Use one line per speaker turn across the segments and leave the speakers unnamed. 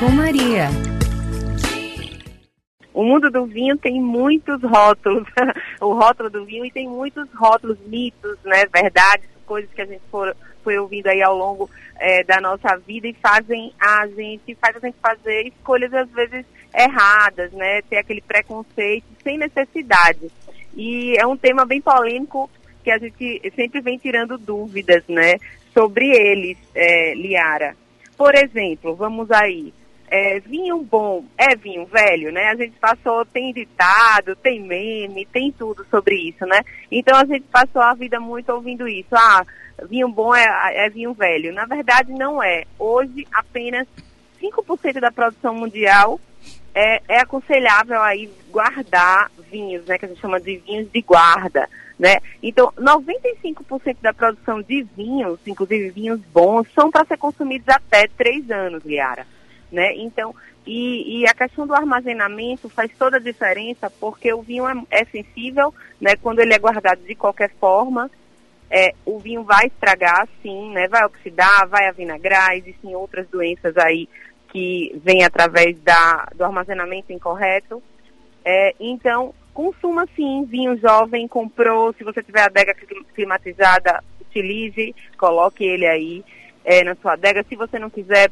com Maria.
O mundo do vinho tem muitos rótulos, o rótulo do vinho e tem muitos rótulos, mitos, né, verdades, coisas que a gente for, foi ouvindo aí ao longo é, da nossa vida e fazem a gente, faz a gente fazer escolhas às vezes erradas, né, ter aquele preconceito sem necessidade. E é um tema bem polêmico que a gente sempre vem tirando dúvidas, né, sobre eles, é, Liara. Por exemplo, vamos aí, é, vinho bom é vinho velho, né? A gente passou, tem ditado, tem meme, tem tudo sobre isso, né? Então a gente passou a vida muito ouvindo isso. Ah, vinho bom é, é vinho velho. Na verdade, não é. Hoje, apenas 5% da produção mundial é, é aconselhável aí guardar vinhos, né? Que a gente chama de vinhos de guarda. Né? Então, 95% da produção de vinhos, inclusive vinhos bons, são para ser consumidos até 3 anos, Liara né? Então, e, e, a questão do armazenamento faz toda a diferença, porque o vinho é, é sensível, né? Quando ele é guardado de qualquer forma, é, o vinho vai estragar, sim, né? Vai oxidar, vai avinagrar, existem outras doenças aí que vêm através da, do armazenamento incorreto. É, então, consuma sim vinho jovem, comprou, se você tiver adega climatizada, utilize, coloque ele aí é, na sua adega. Se você não quiser,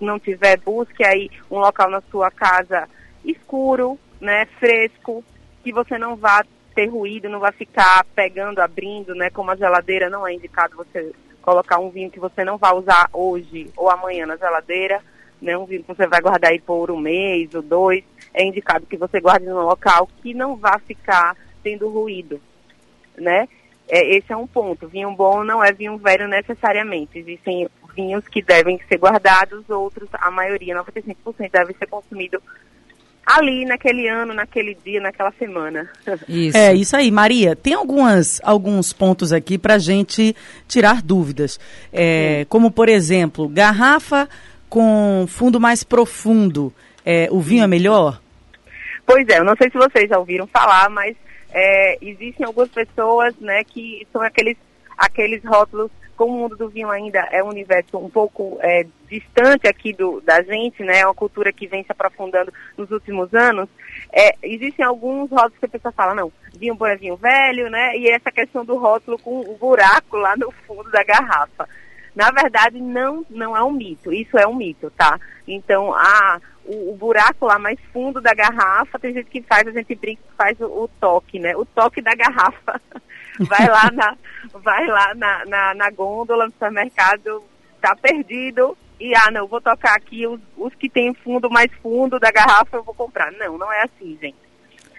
não tiver, busque aí um local na sua casa escuro, né, fresco, que você não vá ter ruído, não vai ficar pegando, abrindo, né, como a geladeira não é indicado você colocar um vinho que você não vai usar hoje ou amanhã na geladeira, né, um vinho que você vai guardar aí por um mês ou dois, é indicado que você guarde num local que não vá ficar tendo ruído, né? É, esse é um ponto. Vinho bom não é vinho velho necessariamente. Existem vinhos que devem ser guardados, outros, a maioria, 95%, deve ser consumido ali naquele ano, naquele dia, naquela semana.
Isso. É isso aí, Maria. Tem algumas, alguns pontos aqui para gente tirar dúvidas. É, como por exemplo, garrafa com fundo mais profundo. É, o vinho é melhor?
Pois é, eu não sei se vocês já ouviram falar, mas é, existem algumas pessoas, né, que são aqueles aqueles rótulos como o mundo do vinho ainda é um universo um pouco é, distante aqui do, da gente, né, é uma cultura que vem se aprofundando nos últimos anos, é, existem alguns rótulos que a pessoa fala, não, vinho bom é vinho velho, né, e essa questão do rótulo com o buraco lá no fundo da garrafa. Na verdade, não, não é um mito, isso é um mito, tá? Então, a, o, o buraco lá mais fundo da garrafa, tem gente que faz, a gente brinca que faz o, o toque, né? O toque da garrafa. vai lá na, vai lá na, na, na gôndola no supermercado, tá perdido, e ah, não, vou tocar aqui os, os que tem fundo mais fundo da garrafa, eu vou comprar. Não, não é assim, gente.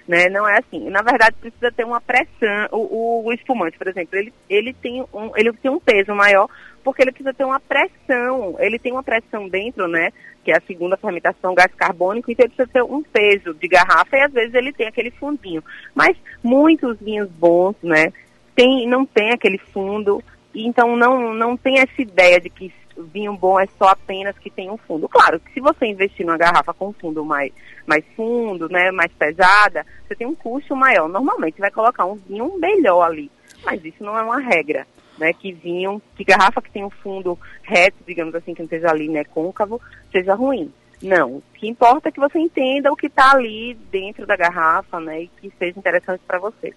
Né? Não é assim. Na verdade, precisa ter uma pressão. O, o, o espumante, por exemplo, ele, ele, tem um, ele tem um peso maior porque ele precisa ter uma pressão. Ele tem uma pressão dentro, né? Que é a segunda fermentação gás carbônico, então ele precisa ter um peso de garrafa e às vezes ele tem aquele fundinho. Mas muitos vinhos bons, né? Tem, não tem aquele fundo, então não, não tem essa ideia de que vinho bom é só apenas que tem um fundo. Claro que se você investir numa garrafa com fundo mais, mais fundo, né, mais pesada, você tem um custo maior. Normalmente vai colocar um vinho melhor ali, mas isso não é uma regra. Né, que vinho, que garrafa que tem um fundo reto, digamos assim, que não esteja ali, né, côncavo, seja ruim. Não, o que importa é que você entenda o que está ali dentro da garrafa, né, e que seja interessante para você.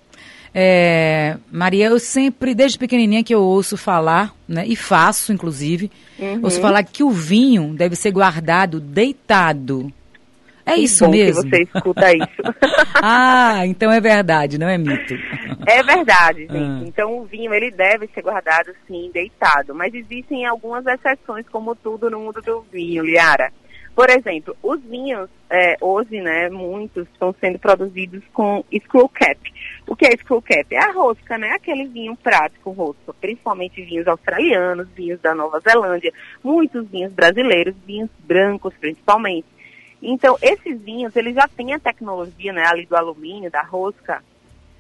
É, Maria, eu sempre, desde pequenininha que eu ouço falar, né, e faço inclusive, uhum. ouço falar que o vinho deve ser guardado deitado. É que isso mesmo?
que você escuta isso.
ah, então é verdade, não é mito.
É verdade, gente. Ah. Então o vinho ele deve ser guardado sim deitado, mas existem algumas exceções, como tudo no mundo do vinho, Liara. Por exemplo, os vinhos, é, hoje, né, muitos estão sendo produzidos com screw cap. O que é screw cap? É a rosca, né? Aquele vinho prático rosca, principalmente vinhos australianos, vinhos da Nova Zelândia, muitos vinhos brasileiros, vinhos brancos principalmente. Então, esses vinhos, eles já têm a tecnologia, né, ali do alumínio, da rosca,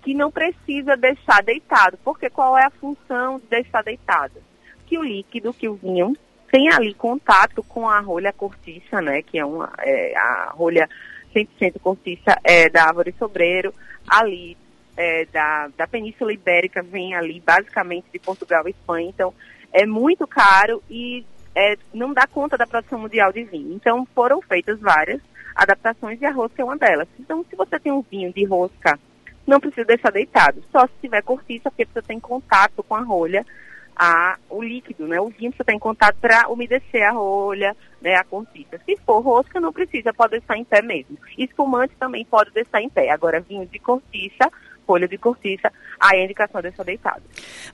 que não precisa deixar deitado. Porque qual é a função de deixar deitado? Que o líquido, que o vinho tem ali contato com a rolha cortiça, né, que é, uma, é a rolha 100% cortiça é, da árvore sobreiro, ali é, da, da Península Ibérica, vem ali basicamente de Portugal e Espanha, então é muito caro e é, não dá conta da produção mundial de vinho. Então foram feitas várias adaptações e a rosca é uma delas. Então se você tem um vinho de rosca, não precisa deixar deitado. Só se tiver cortiça, porque você tem contato com a rolha, a, o líquido, né? O vinho você tem contato para umedecer a rolha, né? A cortiça. Se for rosca, não precisa, pode deixar em pé mesmo. Espumante também pode deixar em pé. Agora, vinho de cortiça, folha de cortiça, aí a indicação é deixar deitado.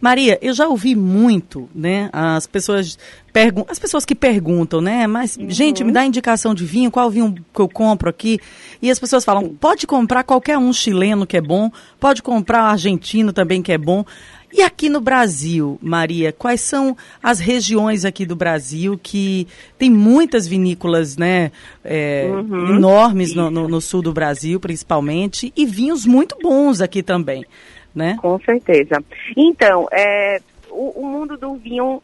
Maria, eu já ouvi muito, né? As pessoas perguntam, as pessoas que perguntam, né? Mas, uhum. gente, me dá indicação de vinho, qual vinho que eu compro aqui? E as pessoas falam, pode comprar qualquer um chileno que é bom, pode comprar argentino também que é bom. E aqui no Brasil, Maria, quais são as regiões aqui do Brasil que tem muitas vinícolas, né, é, uhum. enormes no, no, no, sul do Brasil, principalmente, e vinhos muito bons aqui também, né?
Com certeza. Então, é, o, o mundo do vinho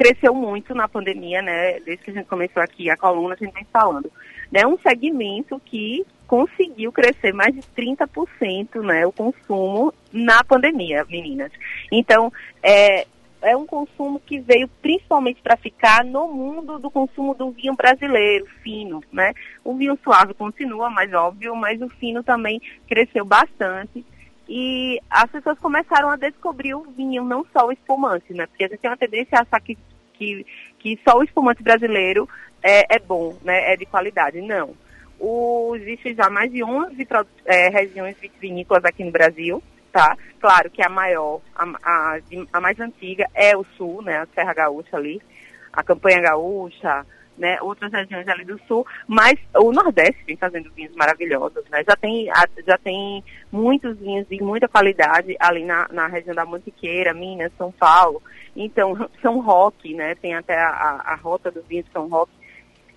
cresceu muito na pandemia, né? Desde que a gente começou aqui a coluna, a gente vem falando. É né? um segmento que conseguiu crescer mais de 30% né, o consumo na pandemia, meninas. Então, é, é um consumo que veio principalmente para ficar no mundo do consumo do vinho brasileiro, fino, né? O vinho suave continua, mais óbvio, mas o fino também cresceu bastante. E as pessoas começaram a descobrir o vinho, não só o espumante, né? Porque a gente tem uma tendência a achar que, que, que só o espumante brasileiro é, é bom, né? É de qualidade. Não o, existe já mais de 11 é, regiões vitivinícolas aqui no Brasil, tá? Claro que a maior, a, a, a, mais antiga é o Sul, né? A Serra Gaúcha ali, a Campanha Gaúcha, né? Outras regiões ali do Sul, mas o Nordeste vem fazendo vinhos maravilhosos, né? Já tem, já tem muitos vinhos de muita qualidade ali na, na região da Mantiqueira, Minas, São Paulo. Então, São Roque, né? Tem até a, a, rota do vinho de São Roque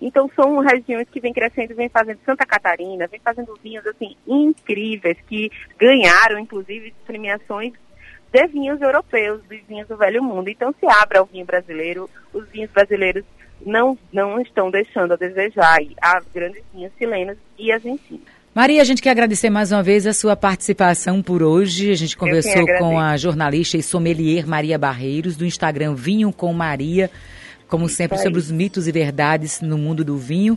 então são regiões que vem crescendo, vem fazendo Santa Catarina, vem fazendo vinhos assim incríveis que ganharam inclusive premiações de vinhos europeus, de vinhos do velho mundo. Então se abre ao vinho brasileiro, os vinhos brasileiros não não estão deixando a desejar e há grandes vinhos chilenos e argentinos.
Maria, a gente quer agradecer mais uma vez a sua participação por hoje. A gente conversou com a jornalista e sommelier Maria Barreiros, do Instagram Vinho com Maria como sempre, sobre os mitos e verdades no mundo do vinho.